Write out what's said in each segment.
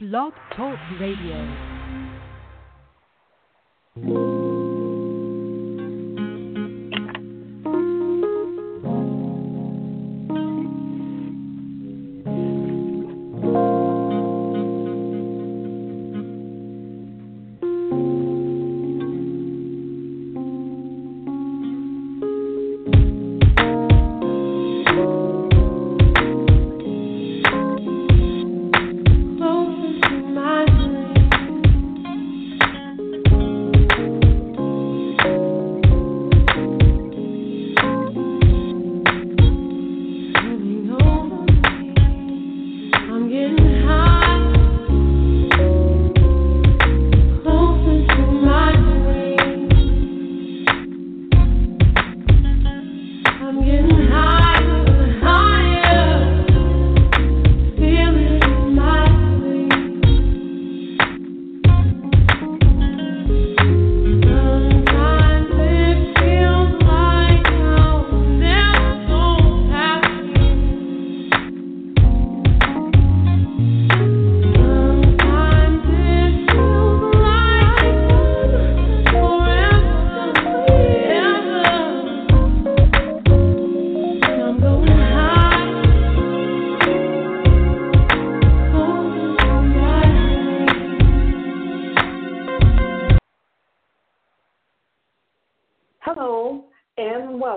Blog Talk Radio.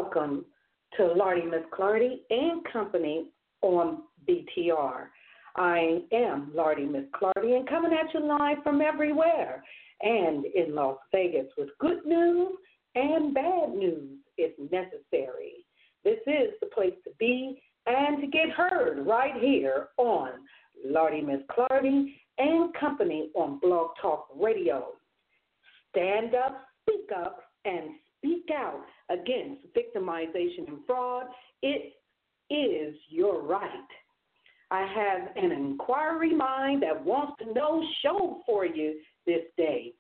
Welcome to Lardy Miss Clardy and Company on BTR. I am Lardy Miss Clardy and coming at you live from everywhere and in Las Vegas with good news and bad news if necessary. This is the place to be and to get heard right here on Lardy Miss Clardy and Company on Blog Talk Radio. Stand up, speak up, and speak out against victimization and fraud. It is your right. I have an inquiry mind that wants to know show for you this day.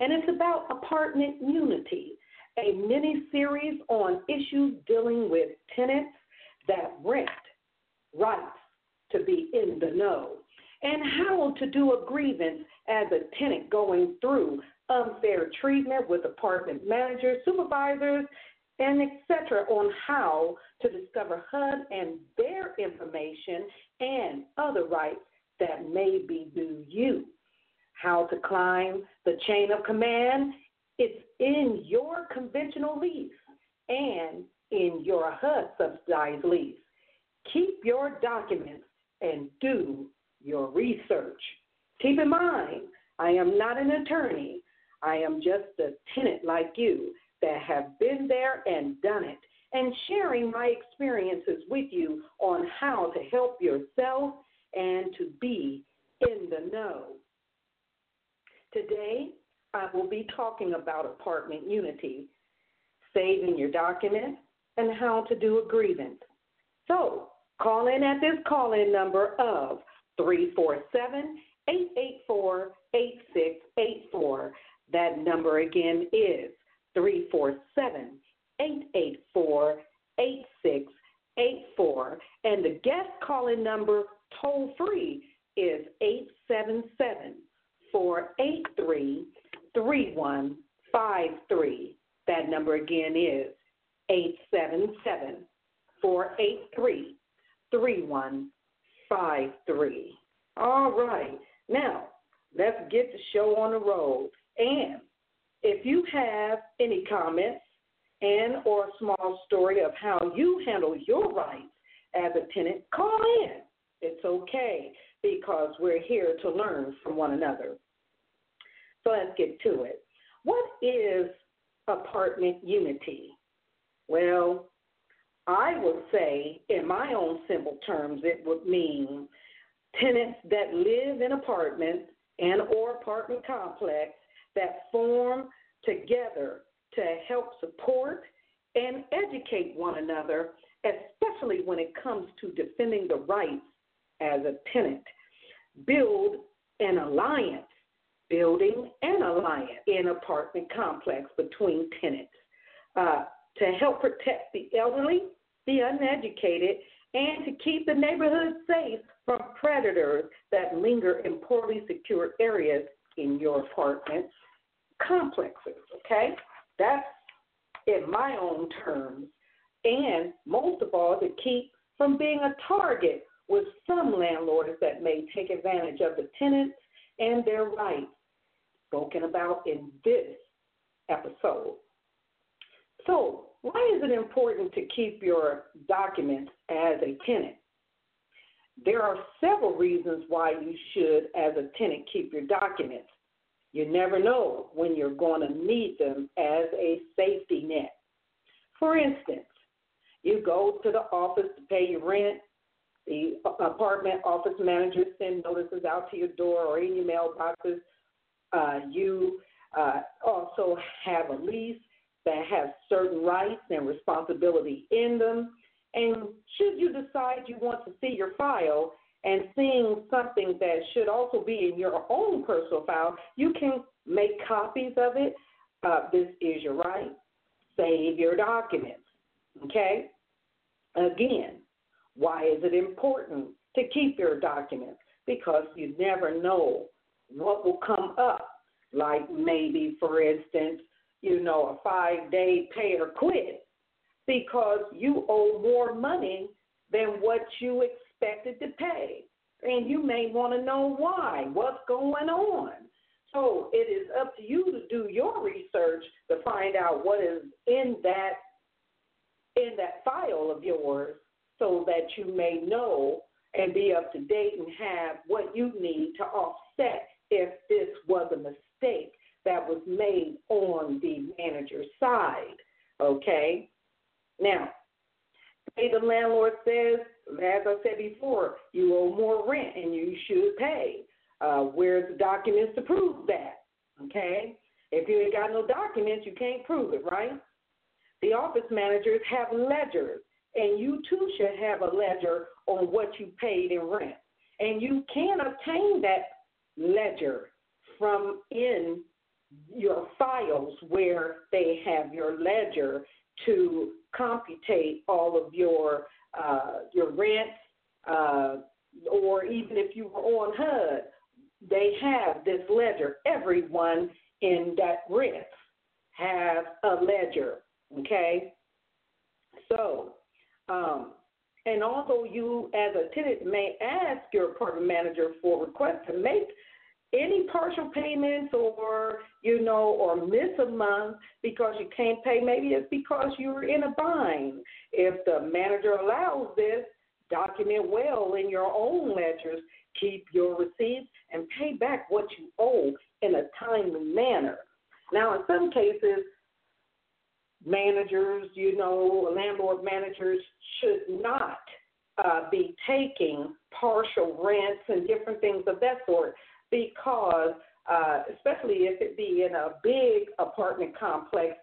And it's about apartment unity, a mini series on issues dealing with tenants that rent rights to be in the know and how to do a grievance as a tenant going through unfair treatment with apartment managers, supervisors, and etc. on how to discover HUD and their information and other rights that may be due you. How to climb the chain of command. It's in your conventional lease and in your HUD subsidized lease. Keep your documents and do your research. Keep in mind, I am not an attorney. I am just a tenant like you that have been there and done it, and sharing my experiences with you on how to help yourself and to be in the know. Today, I will be talking about apartment unity, saving your documents, and how to do a grievance. So, call in at this call in number of 347 884 8684. That number again is 347 884 8684. And the guest calling number toll free is 877 483 3153. That number again is 877 483 3153. All right. Now, let's get the show on the road. And if you have any comments and or a small story of how you handle your rights as a tenant, call in. It's okay because we're here to learn from one another. So let's get to it. What is apartment unity? Well, I would say, in my own simple terms, it would mean tenants that live in apartments and or apartment complex that form together to help support and educate one another, especially when it comes to defending the rights as a tenant. Build an alliance, building an alliance in apartment complex between tenants uh, to help protect the elderly, the uneducated, and to keep the neighborhood safe from predators that linger in poorly secured areas in your apartment complexes. Okay? That's in my own terms. And most of all, to keep from being a target with some landlords that may take advantage of the tenants and their rights spoken about in this episode. So, why is it important to keep your documents as a tenant? There are several reasons why you should, as a tenant, keep your documents. You never know when you're going to need them as a safety net. For instance, you go to the office to pay your rent, the apartment office manager send notices out to your door or in your mailboxes. Uh, you uh, also have a lease that has certain rights and responsibility in them. And should you decide you want to see your file and seeing something that should also be in your own personal file, you can make copies of it. Uh, this is your right. Save your documents. Okay? Again, why is it important to keep your documents? Because you never know what will come up. Like maybe, for instance, you know, a five day pay or quit because you owe more money than what you expected to pay. And you may want to know why, what's going on. So it is up to you to do your research to find out what is in that in that file of yours so that you may know and be up to date and have what you need to offset if this was a mistake that was made on the manager's side. Okay? Now, say the landlord says, as I said before, you owe more rent and you should pay. Uh, where's the documents to prove that? Okay? If you ain't got no documents, you can't prove it, right? The office managers have ledgers, and you too should have a ledger on what you paid in rent. And you can obtain that ledger from in your files where they have your ledger to computate all of your uh, your rent, uh, or even if you were on HUD, they have this ledger. Everyone in that rent have a ledger. Okay, so um, and although you as a tenant may ask your apartment manager for request to make any partial payments or you know or miss a month because you can't pay. Maybe it's because you're in a bind. If the manager allows this document well in your own ledgers. Keep your receipts and pay back what you owe in a timely manner. Now in some cases managers you know landlord managers should not uh, be taking partial rents and different things of that sort because, uh, especially if it be in a big apartment complex,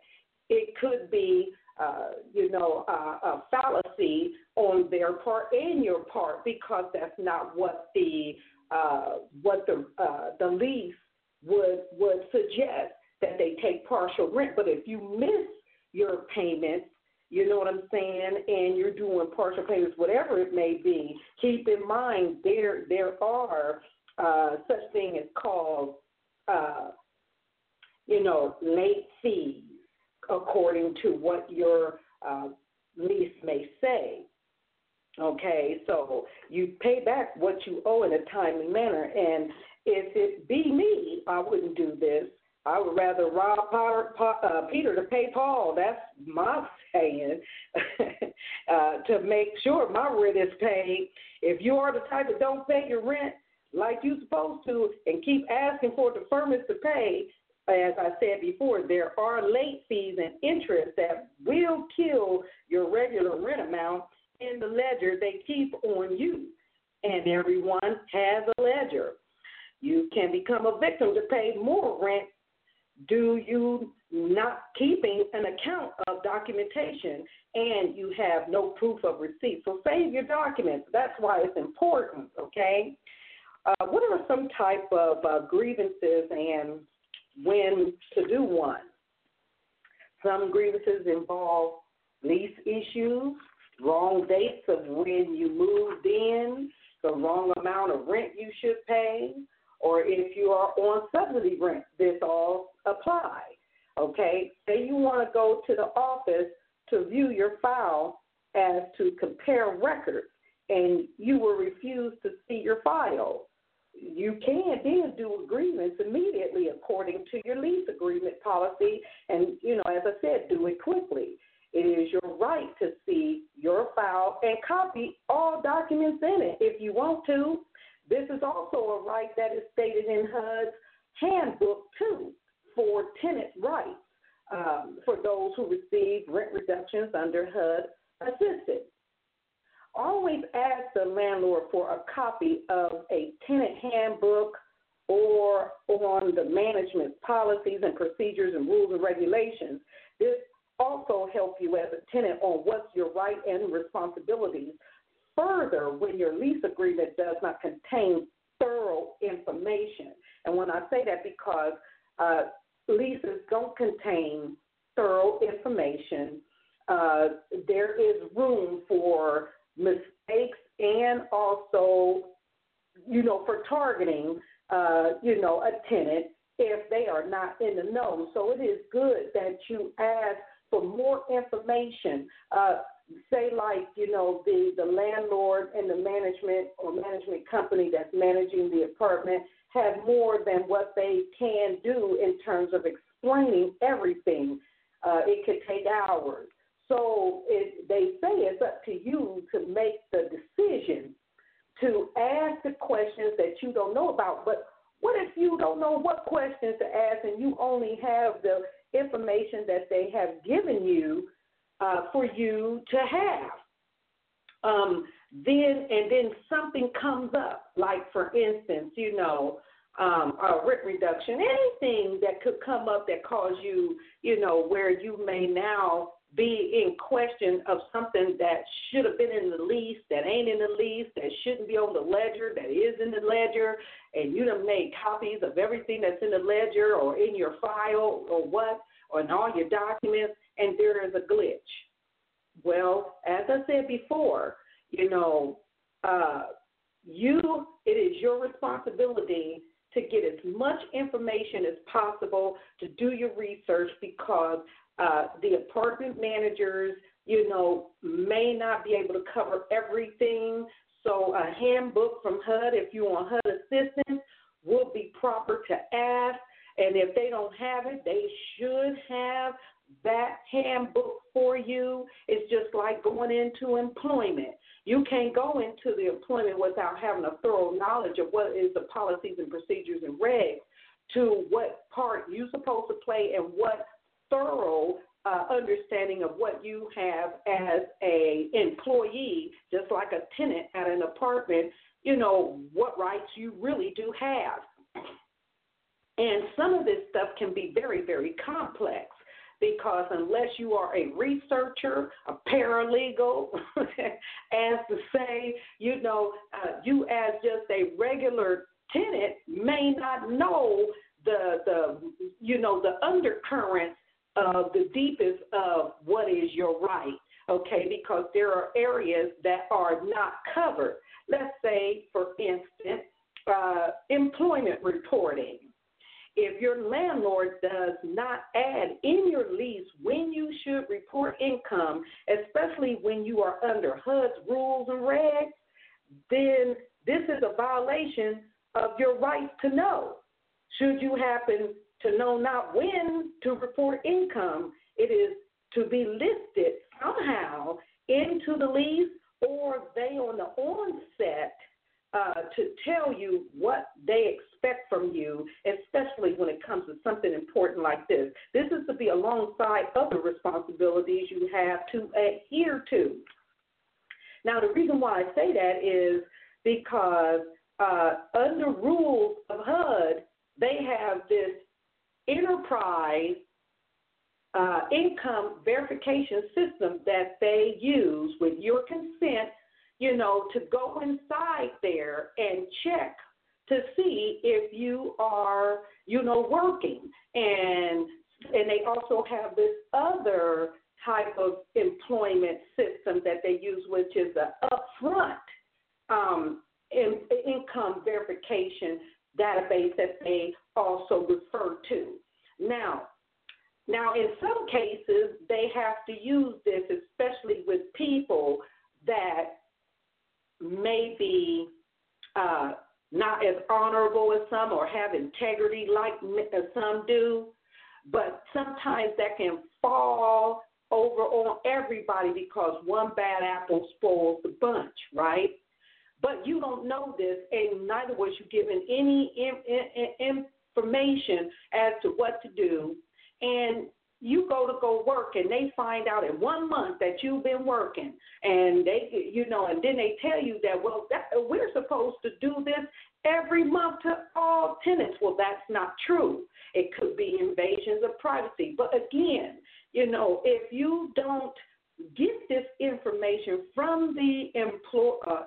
it could be, uh, you know, uh, a fallacy on their part and your part because that's not what the uh, what the uh, the lease would would suggest that they take partial rent. But if you miss your payments, you know what I'm saying, and you're doing partial payments, whatever it may be, keep in mind there there are uh, such thing is called, uh, you know, late fees, according to what your uh, lease may say. Okay, so you pay back what you owe in a timely manner. And if it be me, I wouldn't do this. I would rather rob Potter, uh, Peter to pay Paul. That's my saying. uh, to make sure my rent is paid. If you are the type that don't pay your rent, like you're supposed to and keep asking for deferments to pay, as I said before, there are late fees and interest that will kill your regular rent amount in the ledger they keep on you. And everyone has a ledger. You can become a victim to pay more rent do you not keeping an account of documentation and you have no proof of receipt. So save your documents. That's why it's important, okay? Uh, what are some type of uh, grievances and when to do one? Some grievances involve lease issues, wrong dates of when you moved in, the wrong amount of rent you should pay, or if you are on subsidy rent, this all apply. Okay, say you want to go to the office to view your file as to compare records, and you were refused to see your file. You can then do agreements immediately according to your lease agreement policy, and you know, as I said, do it quickly. It is your right to see your file and copy all documents in it if you want to. This is also a right that is stated in HUD's handbook, too, for tenant rights um, for those who receive rent reductions under HUD assistance. Always ask the landlord for a copy of a tenant handbook or on the management policies and procedures and rules and regulations. This also helps you as a tenant on what's your right and responsibilities. Further, when your lease agreement does not contain thorough information, and when I say that because uh, leases don't contain thorough information, uh, there is room for mistakes and also, you know, for targeting, uh, you know, a tenant if they are not in the know. So it is good that you ask for more information. Uh, say like you know the the landlord and the management or management company that's managing the apartment have more than what they can do in terms of explaining everything. Uh, it could take hours. So it, they say it's up to you to make the decision to ask the questions that you don't know about. But what if you don't know what questions to ask and you only have the information that they have given you uh, for you to have. Um, then and then something comes up, like for instance, you know, um, a rent reduction, anything that could come up that cause you, you know, where you may now be in question of something that should have been in the lease, that ain't in the lease, that shouldn't be on the ledger, that is in the ledger, and you have made copies of everything that's in the ledger or in your file or what, or in all your documents, and there is a glitch. Well, as I said before, you know, uh, you it is your responsibility to get as much information as possible to do your research because uh, the apartment managers, you know, may not be able to cover everything. So a handbook from HUD, if you want HUD assistance, would be proper to ask. And if they don't have it, they should have that handbook for you. It's just like going into employment. You can't go into the employment without having a thorough knowledge of what is the policies and procedures and regs to what part you're supposed to play and what thorough uh, understanding of what you have as a employee, just like a tenant at an apartment, you know, what rights you really do have. And some of this stuff can be very, very complex because unless you are a researcher, a paralegal, as to say, you know, uh, you as just a regular tenant may not know the the you know the undercurrents of the deepest of what is your right, okay? Because there are areas that are not covered. Let's say, for instance, uh, employment reporting. If your landlord does not add in your lease when you should report income, especially when you are under HUD's rules and regs, then this is a violation of your right to know. Should you happen to know not when to report income, it is to be listed somehow into the lease or they on the onset uh, to tell you what they expect from you, especially when it comes to something important like this. This is to be alongside other responsibilities you have to adhere to. Now, the reason why I say that is because uh, under rules of HUD, they have this enterprise uh, income verification system that they use with your consent, you know, to go inside there and check to see if you are, you know, working. And and they also have this other type of employment system that they use, which is the upfront um, in, income verification database that they also refer to. Now, now in some cases they have to use this, especially with people that may be uh, not as honorable as some or have integrity like some do, but sometimes that can fall over on everybody because one bad apple spoils the bunch, right? But you don't know this, and neither was you given any information as to what to do. And you go to go work and they find out in one month that you've been working. And they you know and then they tell you that well that, we're supposed to do this every month to all tenants. Well that's not true. It could be invasions of privacy. But again you know if you don't get this information from the employ uh,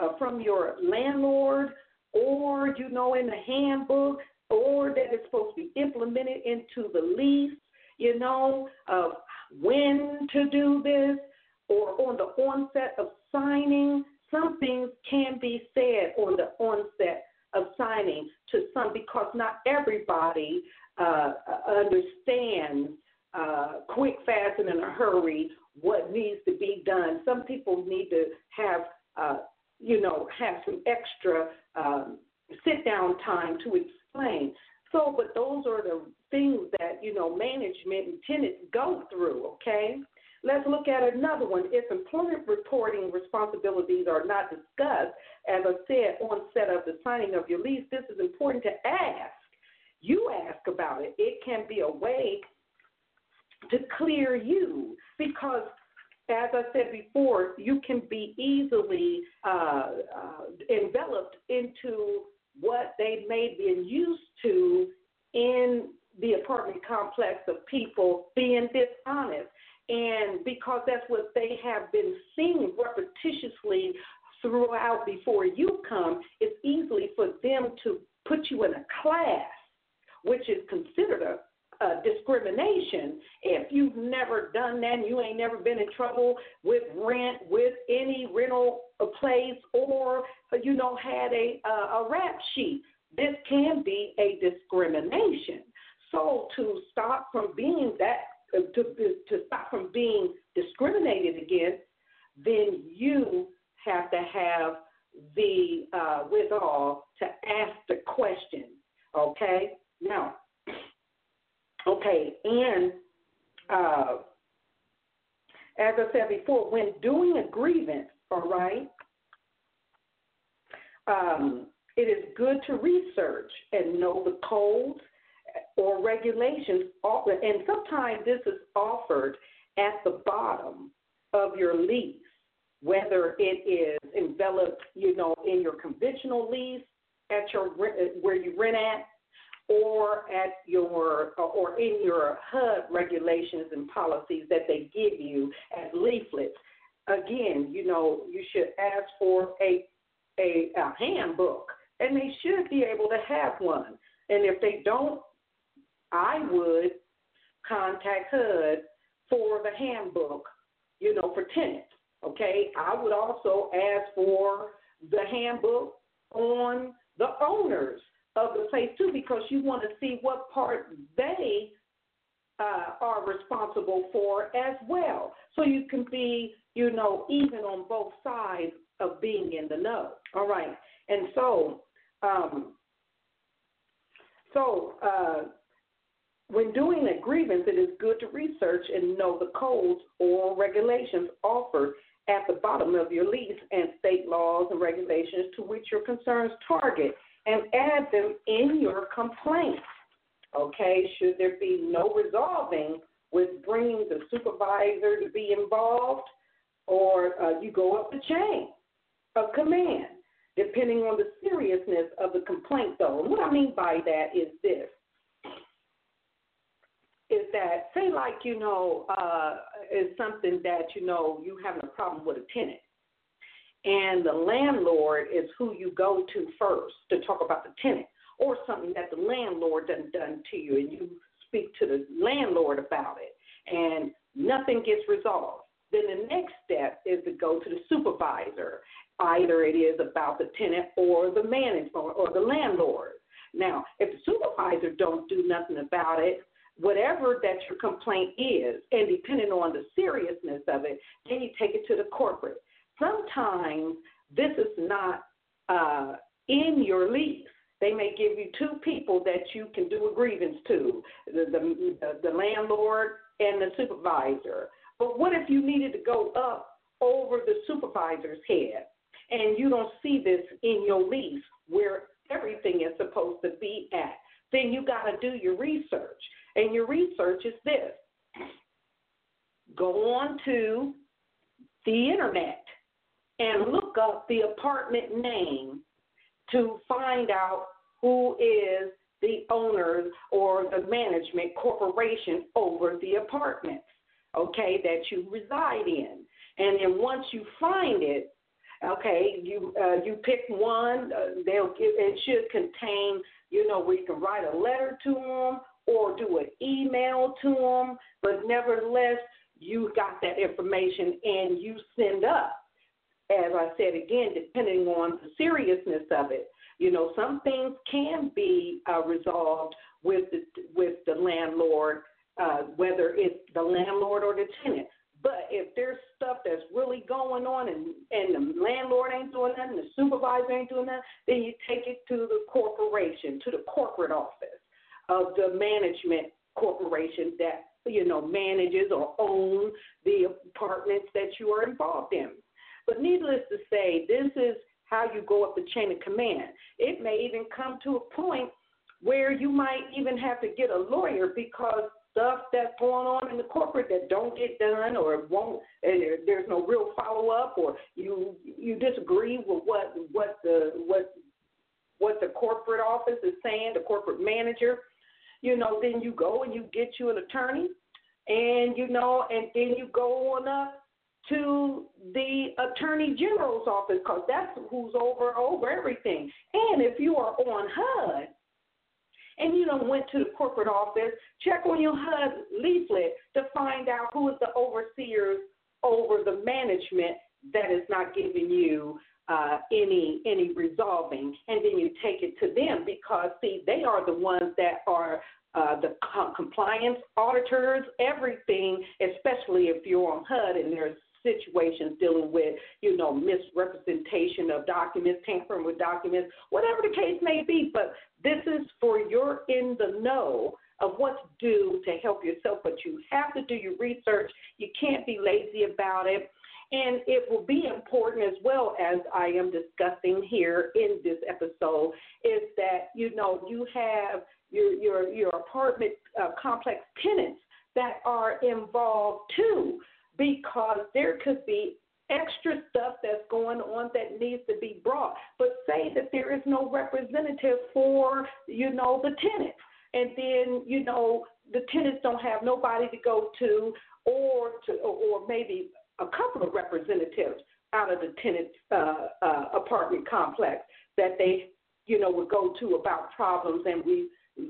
uh, from your landlord or you know in the handbook or that it's supposed to be implemented into the lease you know, of when to do this or on the onset of signing. Some things can be said on the onset of signing to some because not everybody uh, understands uh, quick, fast, and in a hurry what needs to be done. Some people need to have, uh, you know, have some extra um, sit down time to explain. So, but those are the things that, you know, management and tenants go through, okay? Let's look at another one. If employment reporting responsibilities are not discussed, as I said, on set of the signing of your lease, this is important to ask. You ask about it. It can be a way to clear you because as I said before, you can be easily uh, uh, enveloped into what they may be used to in the apartment complex of people being dishonest. And because that's what they have been seeing repetitiously throughout before you come, it's easily for them to put you in a class, which is considered a uh, discrimination. If you've never done that and you ain't never been in trouble with rent, with any rental place, or you know had a uh, a rap sheet, this can be a discrimination. So to stop from being that, uh, to to stop from being discriminated against, then you have to have the uh, withal to ask the question. Okay, now Okay, and uh, as I said before, when doing a grievance, all right, um, it is good to research and know the codes or regulations, and sometimes this is offered at the bottom of your lease, whether it is enveloped, you know, in your conventional lease at your where you rent at, or at your or in your HUD regulations and policies that they give you as leaflets. Again, you know, you should ask for a a, a handbook, and they should be able to have one. And if they don't, I would contact HUD for the handbook, you know, for tenants. Okay, I would also ask for the handbook on the owners of the place too, because you want to see what part they uh, are responsible for as well. So you can be, you know, even on both sides of being in the know. All right, and so, um, so uh, when doing a grievance, it is good to research and know the codes or regulations offered at the bottom of your lease and state laws and regulations to which your concerns target and add them in your complaint. Okay, should there be no resolving with bringing the supervisor to be involved, or uh, you go up the chain of command, depending on the seriousness of the complaint, though. And what I mean by that is this is that say like you know uh, is something that you know you having a problem with a tenant and the landlord is who you go to first to talk about the tenant or something that the landlord done done to you and you speak to the landlord about it and nothing gets resolved then the next step is to go to the supervisor Either it is about the tenant or the manager or the landlord. Now, if the supervisor don't do nothing about it, whatever that your complaint is, and depending on the seriousness of it, then you take it to the corporate. Sometimes this is not uh, in your lease. They may give you two people that you can do a grievance to the, the, the, the landlord and the supervisor. But what if you needed to go up over the supervisor's head and you don't see this in your lease where everything is supposed to be at? Then you got to do your research. And your research is this go on to the internet and look up the apartment name to find out who is the owners or the management corporation over the apartments, okay, that you reside in. And then once you find it, okay, you uh, you pick one. Uh, they'll give it should contain, you know, where you can write a letter to them or do an email to them. But nevertheless, you got that information and you send up. As I said again, depending on the seriousness of it, you know, some things can be uh, resolved with the, with the landlord, uh, whether it's the landlord or the tenant. But if there's stuff that's really going on and, and the landlord ain't doing nothing, the supervisor ain't doing nothing, then you take it to the corporation, to the corporate office of the management corporation that you know manages or owns the apartments that you are involved in. But needless to say, this is how you go up the chain of command. It may even come to a point where you might even have to get a lawyer because stuff that's going on in the corporate that don't get done or won't and there, there's no real follow up or you you disagree with what what the what what the corporate office is saying, the corporate manager, you know, then you go and you get you an attorney and you know, and then you go on up to the attorney general's office because that's who's over over everything. And if you are on HUD and you don't went to the corporate office, check on your HUD leaflet to find out who is the overseers over the management that is not giving you uh, any any resolving, and then you take it to them because see they are the ones that are uh, the compliance auditors, everything, especially if you're on HUD and there's situations dealing with, you know, misrepresentation of documents, tampering with documents, whatever the case may be. But this is for your in the know of what to do to help yourself. But you have to do your research. You can't be lazy about it. And it will be important as well as I am discussing here in this episode is that you know you have your your your apartment uh, complex tenants that are involved too because there could be extra stuff that's going on that needs to be brought. But say that there is no representative for, you know, the tenants. And then, you know, the tenants don't have nobody to go to or to or maybe a couple of representatives out of the tenant uh, uh, apartment complex that they, you know, would go to about problems and we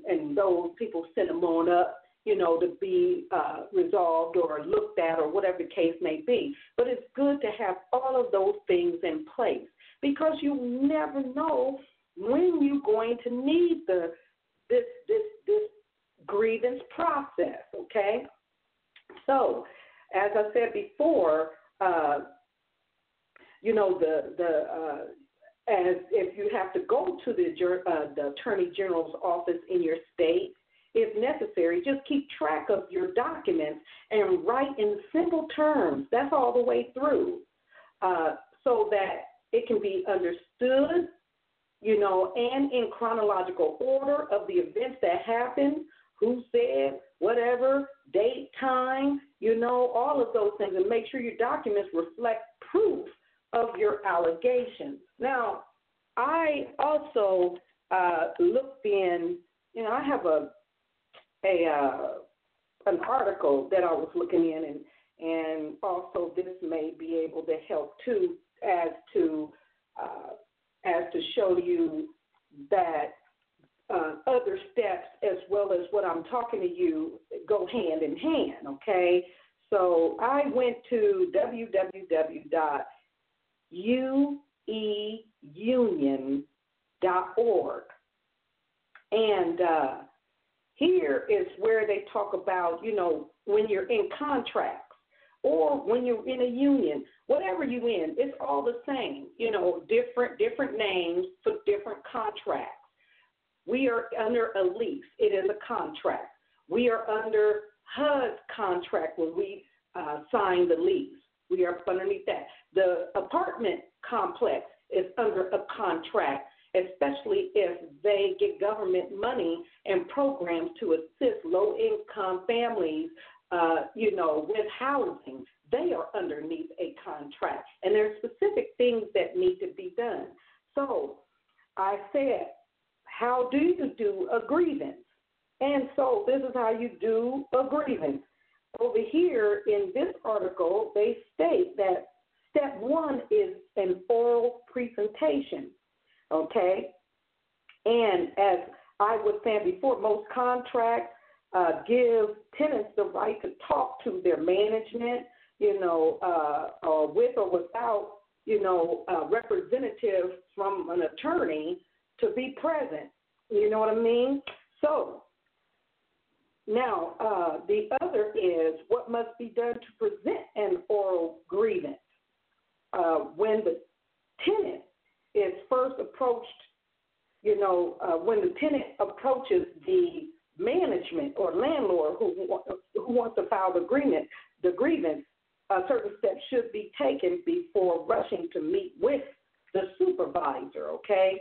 and those people send them on up you know, to be uh, resolved or looked at or whatever the case may be. But it's good to have all of those things in place because you never know when you're going to need the this this this grievance process. Okay, so as I said before, uh, you know the the uh, as if you have to go to the uh, the attorney general's office in your state if necessary. Just keep track of your documents and write in simple terms. That's all the way through, uh, so that it can be understood, you know, and in chronological order of the events that happened, who said, whatever, date, time, you know, all of those things, and make sure your documents reflect proof of your allegations. Now, I also uh, looked in, you know, I have a a uh, an article that I was looking in, and and also this may be able to help too, as to uh, as to show you that uh, other steps as well as what I'm talking to you go hand in hand. Okay, so I went to www.u union.org. And uh, here is where they talk about, you know, when you're in contracts or when you're in a union, whatever you're in, it's all the same. You know, different different names for different contracts. We are under a lease. It is a contract. We are under HUD's contract when we uh, sign the lease. We are underneath that. The apartment complex is under a contract, especially if they get government money and programs to assist low income families, uh, you know, with housing. They are underneath a contract. And there are specific things that need to be done. So I said, how do you do a grievance? And so this is how you do a grievance. Over here in this article, they state that step one is an oral presentation. Okay? And as I was saying before, most contracts uh, give tenants the right to talk to their management, you know, uh, uh, with or without, you know, a representative from an attorney to be present. You know what I mean? So now, uh, the other is what must be done to present an oral grievance. Uh, when the tenant is first approached, you know, uh, when the tenant approaches the management or landlord who, who wants to file the agreement, the grievance, a certain steps should be taken before rushing to meet with the supervisor, okay?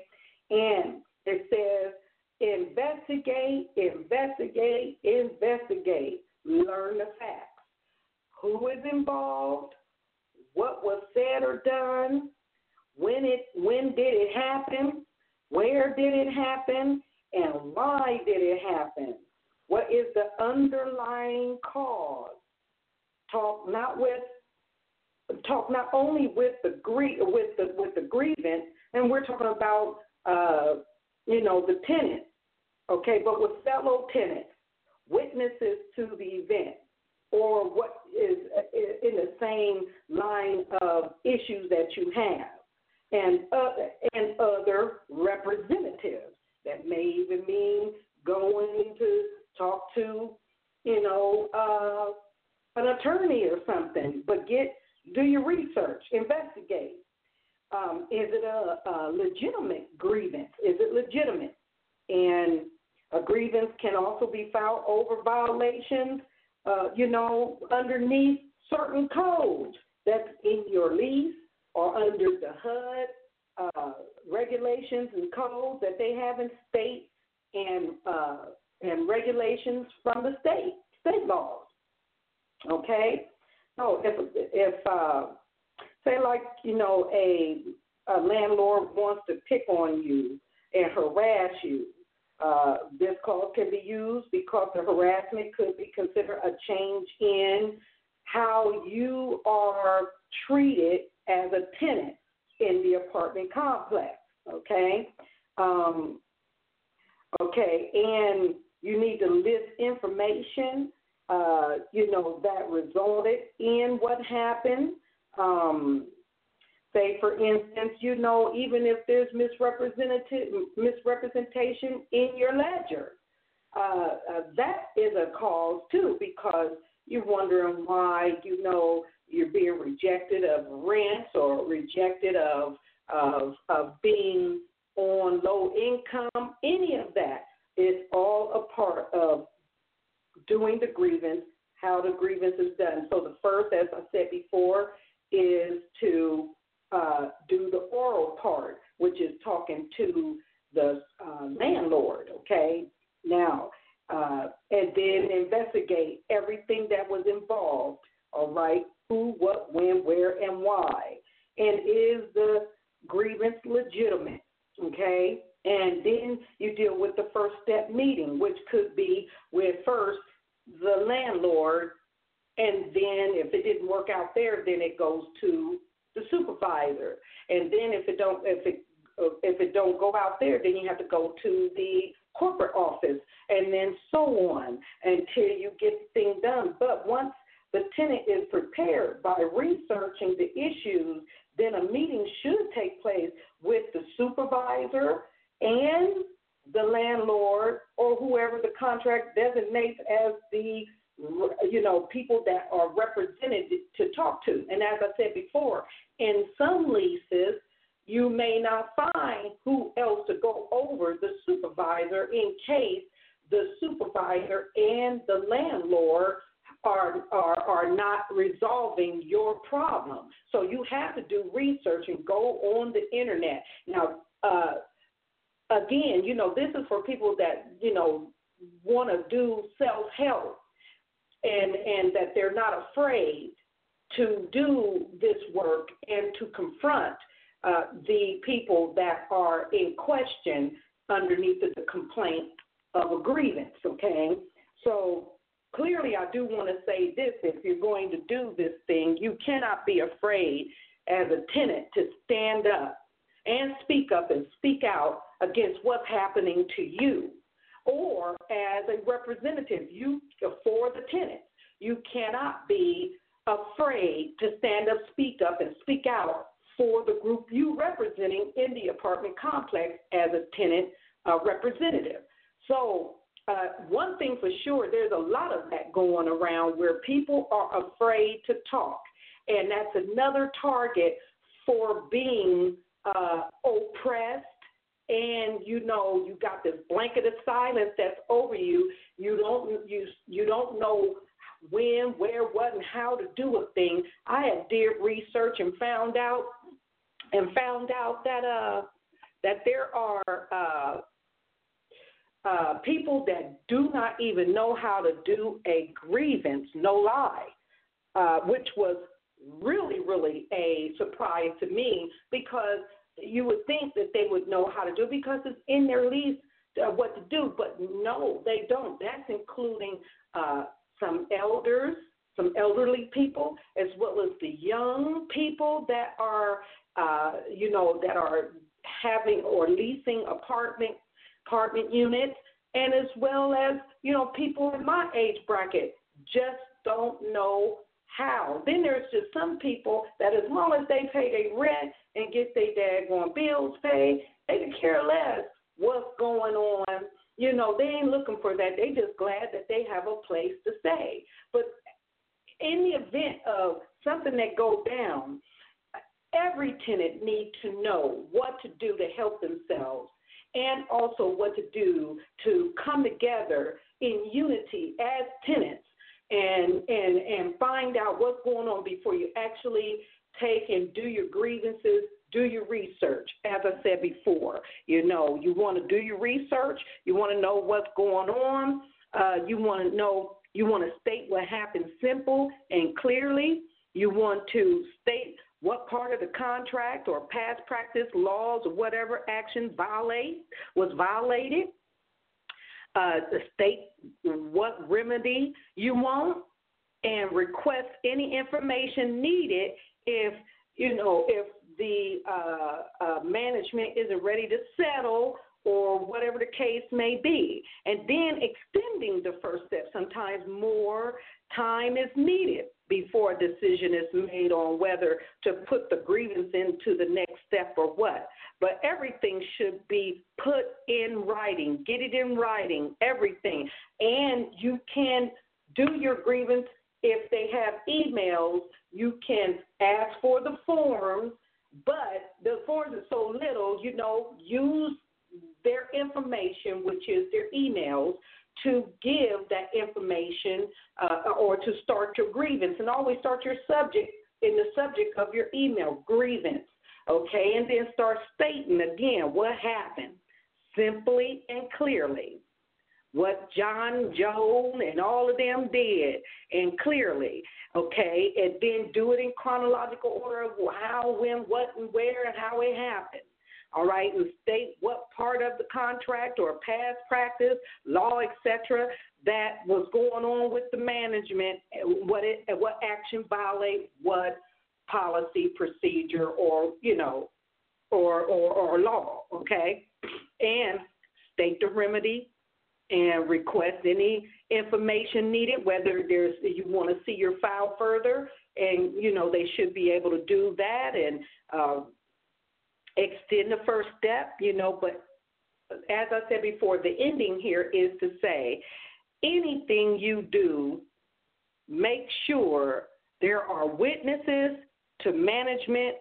And it says Investigate, investigate, investigate. Learn the facts. Who is involved? What was said or done? When it when did it happen? Where did it happen? And why did it happen? What is the underlying cause? Talk not with talk not only with the grie- with the with the grievance, and we're talking about uh, you know the tenant, okay, but with fellow tenants, witnesses to the event, or what is in the same line of issues that you have, and other, and other representatives. That may even mean going to talk to, you know, uh, an attorney or something. But get do your research, investigate. Um, is it a, a legitimate grievance? Is it legitimate? And a grievance can also be filed over violations, uh, you know, underneath certain codes that's in your lease or under the HUD uh, regulations and codes that they have in state and uh, and regulations from the state state laws. Okay, so if if uh, say like you know a a landlord wants to pick on you and harass you uh, this clause can be used because the harassment could be considered a change in how you are treated as a tenant in the apartment complex. Okay. Um, okay, and you need to list information, uh, you know, that resulted in what happened. Um, Say, for instance, you know, even if there's misrepresentation in your ledger, uh, uh, that is a cause too, because you're wondering why, you know, you're being rejected of rents or rejected of of of being on low income. Any of that is all a part of doing the grievance, how the grievance is done. So the first, as I said before, is to uh, do the oral part, which is talking to the uh, landlord, okay? Now, uh, and then investigate everything that was involved, all right? Who, what, when, where, and why. And is the grievance legitimate, okay? And then you deal with the first step meeting, which could be with first the landlord, and then if it didn't work out there, then it goes to the supervisor. And then if it don't if it if it don't go out there, then you have to go to the corporate office, and then so on until you get the thing done. But once the tenant is prepared by researching the issues then a meeting should take place with the supervisor and the landlord or whoever the contract designates as the you know people that are represented to talk to. And as I said before, in some leases you may not find who else to go over the supervisor in case the supervisor and the landlord are, are, are not resolving your problem. So you have to do research and go on the internet. Now, uh, again, you know, this is for people that, you know, want to do self help and, and that they're not afraid to do this work and to confront uh, the people that are in question underneath the complaint of a grievance, okay? So clearly, I do want to say this if you're going to do this thing, you cannot be afraid as a tenant to stand up and speak up and speak out against what's happening to you. Or as a representative, you for the tenant, you cannot be afraid to stand up, speak up, and speak out for the group you representing in the apartment complex as a tenant uh, representative. So, uh, one thing for sure, there's a lot of that going around where people are afraid to talk. And that's another target for being uh, oppressed. And you know, you got this blanket of silence that's over you. You don't you you don't know when, where, what, and how to do a thing. I have did research and found out and found out that uh that there are uh uh, people that do not even know how to do a grievance, no lie, uh, which was really, really a surprise to me because you would think that they would know how to do it because it's in their lease uh, what to do, but no, they don't. That's including uh, some elders, some elderly people, as well as the young people that are, uh, you know, that are having or leasing apartment apartment units, and as well as, you know, people in my age bracket just don't know how. Then there's just some people that as long as they pay their rent and get their daggone bills paid, they can care less what's going on. You know, they ain't looking for that. They just glad that they have a place to stay. But in the event of something that goes down, every tenant needs to know what to do to help themselves and also what to do to come together in unity as tenants and and and find out what's going on before you actually take and do your grievances do your research. As i said before you know you want to do your research you want to know what's going on uh, you want to know you want to state what happened simple and clearly you want to state what part of the contract or past practice, laws, or whatever action violate was violated. Uh, state what remedy you want and request any information needed if you know if the uh, uh, management isn't ready to settle or whatever the case may be. And then extending the first step. Sometimes more time is needed before a decision is made on whether to put the grievance into the next step or what. But everything should be put in writing, get it in writing, everything. And you can do your grievance if they have emails, you can ask for the forms, but the forms are so little, you know, use their information, which is their emails, to give that information uh, or to start your grievance. And always start your subject in the subject of your email, grievance. Okay, and then start stating again what happened simply and clearly. What John, Joan, and all of them did, and clearly, okay, and then do it in chronological order of how, when, what, and where, and how it happened all right, and state what part of the contract or past practice, law, etc., that was going on with the management, what it, what action violate what policy, procedure, or you know, or or, or law, okay, and state the remedy and request any information needed, whether there's you want to see your file further, and you know they should be able to do that and uh, extend the first step, you know. But as I said before, the ending here is to say anything you do, make sure there are witnesses to management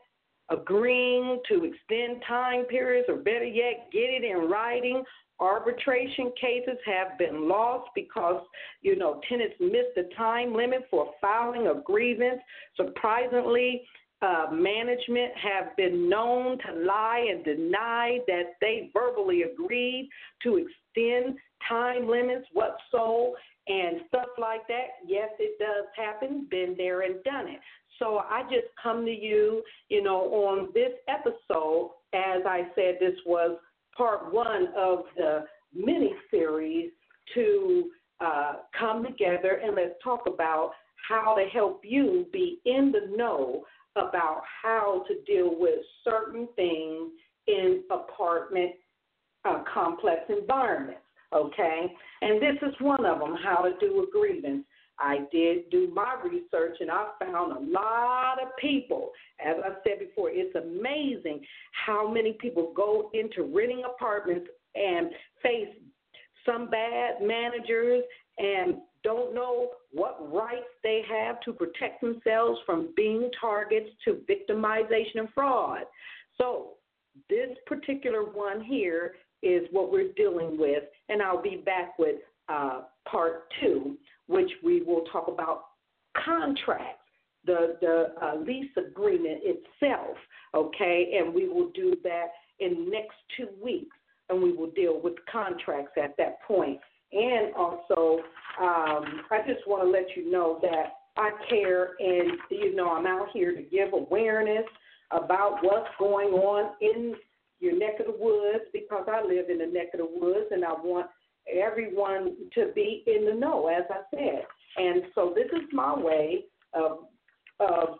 agreeing to extend time periods, or better yet, get it in writing. Arbitration cases have been lost because, you know, tenants missed the time limit for filing a grievance. Surprisingly, uh, management have been known to lie and deny that they verbally agreed to extend time limits, what so, and stuff like that. Yes, it does happen. Been there and done it. So I just come to you, you know, on this episode. As I said, this was part one of the mini series to uh, come together and let's talk about how to help you be in the know about how to deal with certain things in apartment uh, complex environments. Okay, and this is one of them: how to do a grievance. I did do my research and I found a lot of people. As I said before, it's amazing how many people go into renting apartments and face some bad managers and don't know what rights they have to protect themselves from being targets to victimization and fraud. So, this particular one here is what we're dealing with, and I'll be back with uh, part two, which we will talk about contracts, the the uh, lease agreement itself. Okay, and we will do that in next two weeks, and we will deal with contracts at that point. And also, um, I just want to let you know that I care, and you know, I'm out here to give awareness about what's going on in your neck of the woods because I live in the neck of the woods, and I want everyone to be in the know, as I said. And so this is my way of of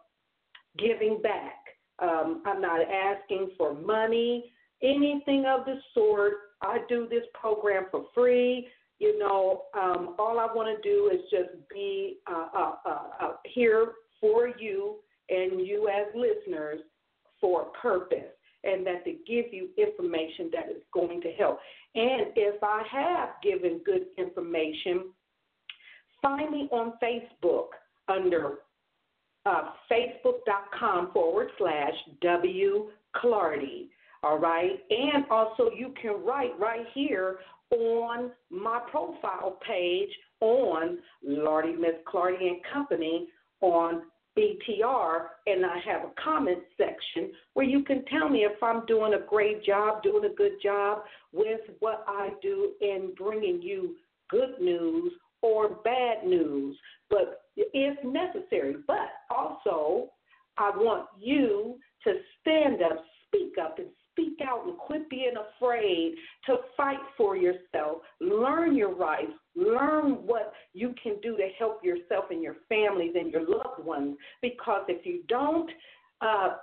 giving back. Um, I'm not asking for money, anything of the sort. I do this program for free. You know, um, all I want to do is just be uh, uh, uh, uh, here for you and you as listeners for a purpose and that to give you information that is going to help. And if I have given good information, find me on Facebook under uh, facebook.com forward slash W Clardy. All right. And also, you can write right here on my profile page on Lardy Miss Clardy and Company on BTR, and I have a comment section where you can tell me if I'm doing a great job, doing a good job with what I do in bringing you good news or bad news, but if necessary. But also, I want you to stand up, speak up, and speak out and quit being afraid to fight for yourself. Learn your rights. Learn what you can do to help yourself and your families and your loved ones. Because if you don't, uh,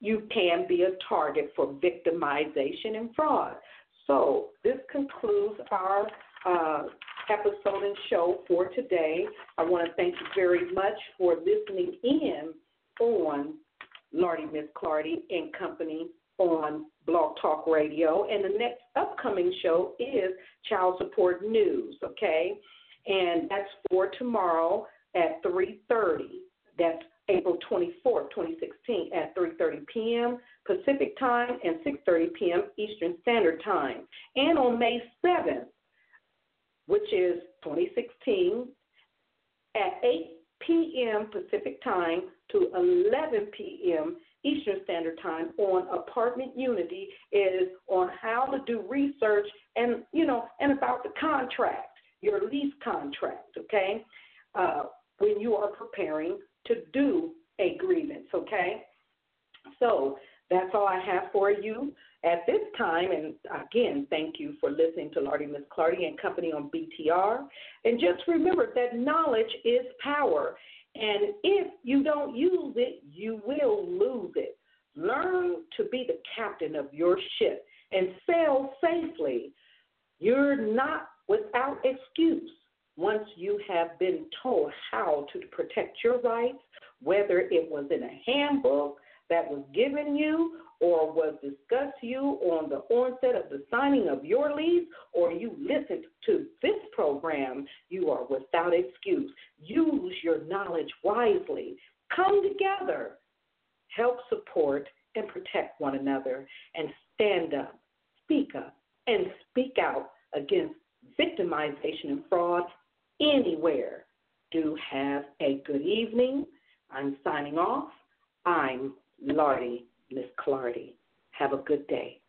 you can be a target for victimization and fraud. So, this concludes our uh, episode and show for today. I want to thank you very much for listening in on Lardy Miss Clardy and Company on Blog Talk Radio. And the next upcoming show is Child Support News, okay? And that's for tomorrow at 3.30. That's April 24th, 2016 at 3.30 p.m. Pacific Time and 6.30 p.m. Eastern Standard Time. And on May 7th, which is 2016, at 8 p.m. Pacific Time to 11 p.m. Eastern Standard Time on Apartment Unity is on how to do research and you know and about the contract, your lease contract. Okay, uh, when you are preparing to do a grievance. Okay, so that's all I have for you at this time. And again, thank you for listening to Lardy Miss Clardy and Company on BTR. And just remember that knowledge is power. And if you don't use it, you will lose it. Learn to be the captain of your ship and sail safely. You're not without excuse once you have been told how to protect your rights, whether it was in a handbook that was given you or was discussed to you on the onset of the signing of your lease or you listened to this program, you are without excuse. Use your knowledge wisely. Come together. Help support and protect one another and stand up, speak up, and speak out against victimization and fraud anywhere. Do have a good evening. I'm signing off. I'm Lardy, Miss Clardy. Have a good day.